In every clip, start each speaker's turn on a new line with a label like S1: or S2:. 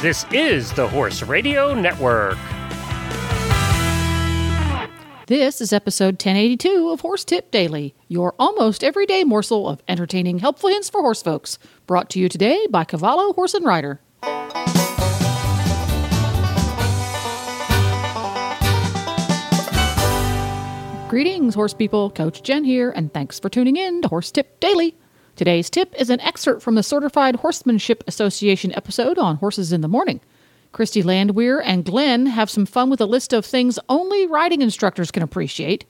S1: This is the Horse Radio Network.
S2: This is episode 1082 of Horse Tip Daily, your almost everyday morsel of entertaining, helpful hints for horse folks. Brought to you today by Cavallo Horse and Rider. Greetings, horse people. Coach Jen here, and thanks for tuning in to Horse Tip Daily. Today's tip is an excerpt from the Certified Horsemanship Association episode on Horses in the Morning. Christy Landwehr and Glenn have some fun with a list of things only riding instructors can appreciate.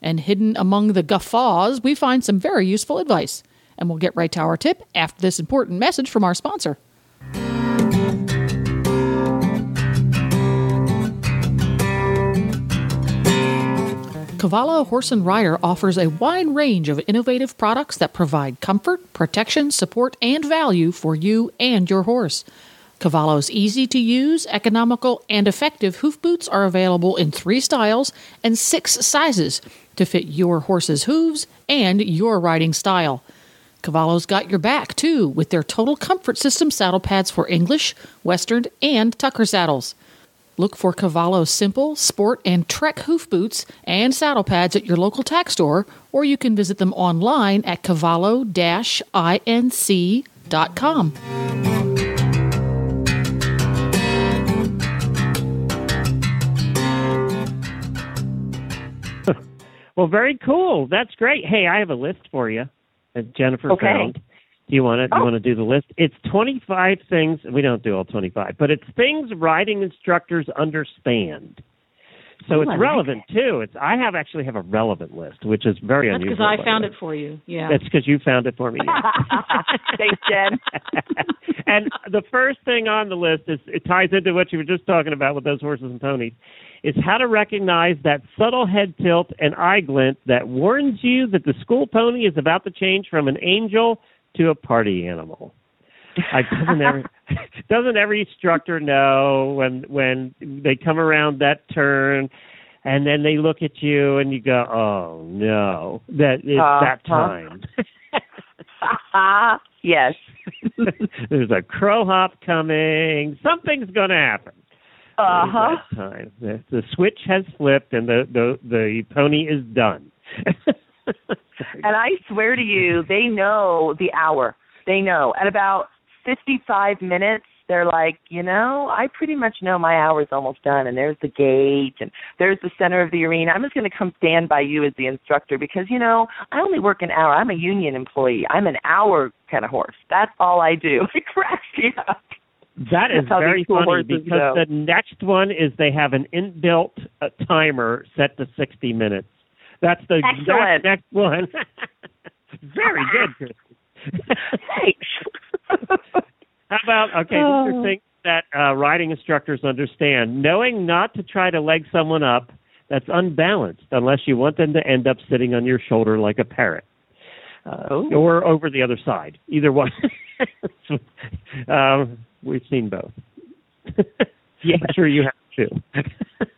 S2: And hidden among the guffaws, we find some very useful advice. And we'll get right to our tip after this important message from our sponsor. Cavallo Horse and Rider offers a wide range of innovative products that provide comfort, protection, support, and value for you and your horse. Cavallo's easy to use, economical, and effective hoof boots are available in three styles and six sizes to fit your horse's hooves and your riding style. Cavallo's got your back too with their Total Comfort System saddle pads for English, Western, and Tucker saddles. Look for Cavallo's simple, sport, and trek hoof boots and saddle pads at your local tack store, or you can visit them online at cavallo-inc.com.
S3: Well, very cool. That's great. Hey, I have a list for you that Jennifer
S4: Okay.
S3: found. Do you want to? Do
S4: Oh.
S3: you want to do the list? It's 25 things. We don't do all 25, but it's things riding instructors understand. So
S4: Ooh,
S3: it's
S4: like
S3: relevant too. It's I have actually have a relevant list, which is very
S2: That's
S3: unusual.
S2: because I found it for you. Yeah.
S3: That's because you found it for me.
S4: Thanks, Jen.
S3: and the first thing on the list is it ties into what you were just talking about with those horses and ponies. Is how to recognize that subtle head tilt and eye glint that warns you that the school pony is about to change from an angel to a party animal. I doesn't every doesn't every instructor know when when they come around that turn and then they look at you and you go, Oh no, that it's that
S4: Uh-huh.
S3: time.
S4: yes.
S3: There's a crow hop coming. Something's going to happen.
S4: Uh huh.
S3: Time. The, the switch has flipped and the the, the pony is done.
S4: And I swear to you, they know the hour. They know. At about 55 minutes, they're like, you know, I pretty much know my hour's almost done, and there's the gate, and there's the center of the arena. I'm just going to come stand by you as the instructor because, you know, I only work an hour. I'm a union employee. I'm an hour kind of horse. That's all I do. It cracks me up.
S3: That is very funny because
S4: go.
S3: the next one is they have an inbuilt uh, timer set to 60 minutes. That's the
S4: Excellent.
S3: exact next one. very good.
S4: Thanks.
S3: How about okay? These are things that uh, riding instructors understand. Knowing not to try to leg someone up that's unbalanced unless you want them to end up sitting on your shoulder like a parrot, uh, or over the other side. Either one. um, we've seen both.
S4: Yeah.
S3: I'm sure you have too.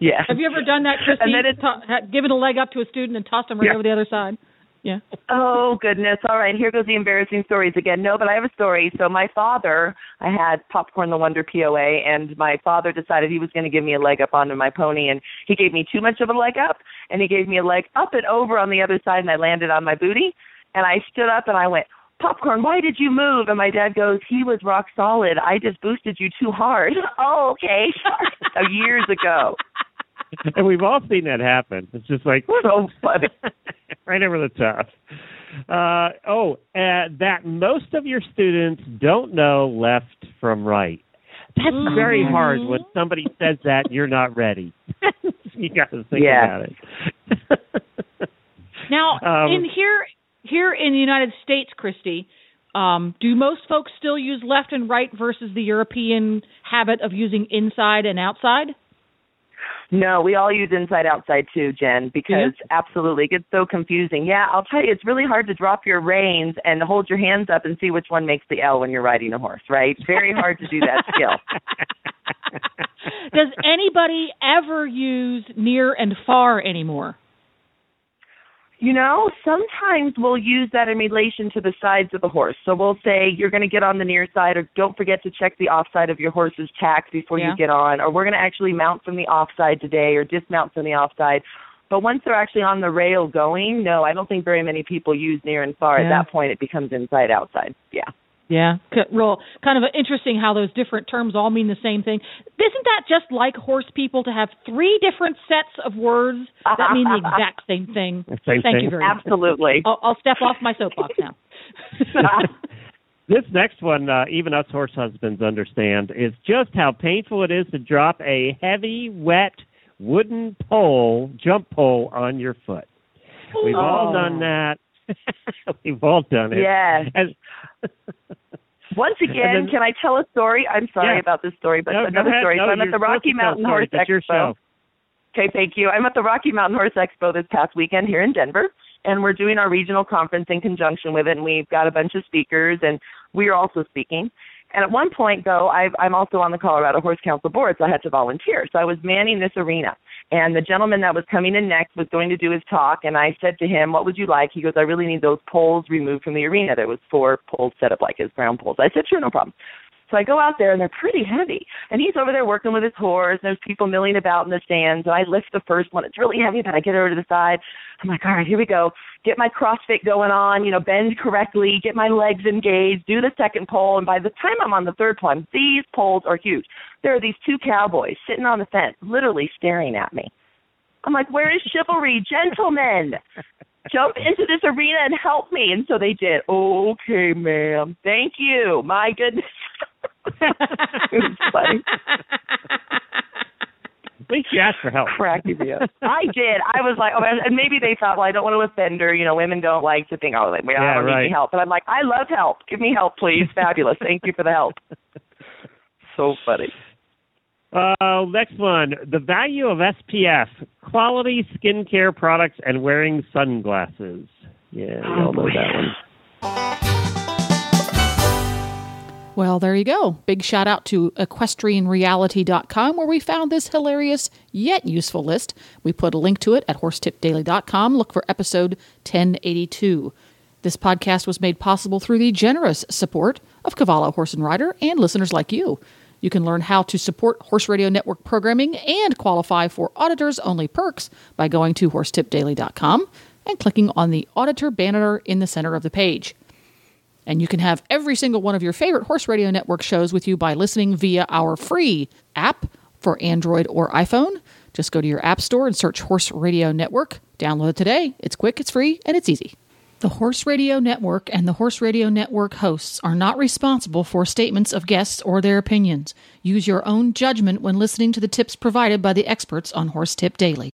S4: yeah.
S2: Have you ever done that, Christine?
S4: And then it-
S2: To- given a leg up to a student and tossed him right
S3: Yeah.
S2: over the other side? Yeah.
S4: Oh goodness! All right, here goes the embarrassing stories again. No, but I have a story. So my father, I had Popcorn the Wonder POA, and my father decided he was going to give me a leg up onto my pony, and he gave me too much of a leg up, and he gave me a leg up and over on the other side, and I landed on my booty, and I stood up and I went, Popcorn, why did you move? And my dad goes, he was rock solid. I just boosted you too hard. oh, okay. so years ago.
S3: and we've all seen that happen. It's just like
S4: So funny.
S3: right over the top. Uh, oh, uh, that most of your students don't know left from right. That's very hard when somebody says that you're not ready. you got to think
S4: Yeah.
S3: about it.
S2: Now,
S3: Um,
S2: in here, here in the United States, Christy, um, do most folks still use left and right versus the European habit of using inside and outside?
S4: No, we all use inside outside too, Jen, because absolutely it gets so confusing. Yeah, I'll tell you, it's really hard to drop your reins and hold your hands up and see which one makes the L when you're riding a horse, right? Very hard to do that skill.
S2: Does anybody ever use near and far anymore?
S4: You know, sometimes we'll use that in relation to the sides of the horse. So we'll say you're going to get on the near side, or don't forget to check the offside of your horse's tack before
S2: Yeah.
S4: you get on, or we're going to actually mount from the offside today, or dismount from the offside. But once they're actually on the rail going, no, I don't think very many people use near and far.
S2: Yeah.
S4: At that point, it becomes inside outside. Yeah.
S2: Yeah, c- real kind of interesting how those different terms all mean the same thing. Isn't that just like horse people to have three different sets of words that mean the exact same thing?
S3: Same
S2: Thank
S3: thing.
S2: you very much.
S4: Absolutely.
S2: I'll, I'll step off my soapbox now.
S3: This next one, uh, even us horse husbands understand, is just how painful it is to drop a heavy, wet wooden pole, jump pole, on your foot. We've all
S4: Oh.
S3: done that. We've all done it.
S4: Yes.
S3: And-
S4: Once again,
S3: then-
S4: can I tell a story? I'm sorry
S3: Yeah.
S4: about this story, but
S3: No,
S4: another
S3: ahead.
S4: story.
S3: No,
S4: so I'm at the Rocky
S3: supposed to tell
S4: Mountain. Horse Expo. Okay, thank you. I'm at the Rocky Mountain Horse Expo this past weekend here in Denver, and we're doing our regional conference in conjunction with it. And we've got a bunch of speakers, and we are also speaking. And at one point, though, I've, I'm also on the Colorado Horse Council board, so I had to volunteer. So I was manning this arena, and the gentleman that was coming in next was going to do his talk. And I said to him, "What would you like?" He goes, "I really need those poles removed from the arena." There was four poles set up like his ground poles. I said, "Sure, no problem." So I go out there and they're pretty heavy. And he's over there working with his horse. There's people milling about in the stands. And I lift the first one. It's really heavy, but I get over to the side. I'm like, all right, here we go. Get my CrossFit going on, you know, bend correctly, get my legs engaged, do the second pole. And by the time I'm on the third pole, these poles are huge. There are these two cowboys sitting on the fence, literally staring at me. I'm like, where is chivalry? Gentlemen, jump into this arena and help me. And so they did. Okay, ma'am. Thank you. My goodness. It was funny.
S3: At least you asked for help.
S4: Cracking me up. I did. I was like, oh, and maybe they thought, well, I don't want to offend her. You know, women don't like to think, oh, like, well, I
S3: Yeah,
S4: don't
S3: right.
S4: need any help. But I'm like, I love help. Give me help, please. Fabulous. Thank you for the help. So funny.
S3: Uh, next one, the value of SPF, quality skincare products, and wearing sunglasses. Yeah, we all know that one.
S2: Well, there you go. Big shout out to equestrianreality.com where we found this hilarious yet useful list. We put a link to it at horsetipdaily.com. Look for episode 1082. This podcast was made possible through the generous support of Cavallo Horse and Rider and listeners like you. You can learn how to support Horse Radio Network programming and qualify for auditors only perks by going to horsetipdaily.com and clicking on the auditor banner in the center of the page. And you can have every single one of your favorite Horse Radio Network shows with you by listening via our free app for Android or iPhone. Just go to your app store and search Horse Radio Network. Download it today. It's quick, it's free, and it's easy. The Horse Radio Network and the Horse Radio Network hosts are not responsible for statements of guests or their opinions. Use your own judgment when listening to the tips provided by the experts on Horse Tip Daily.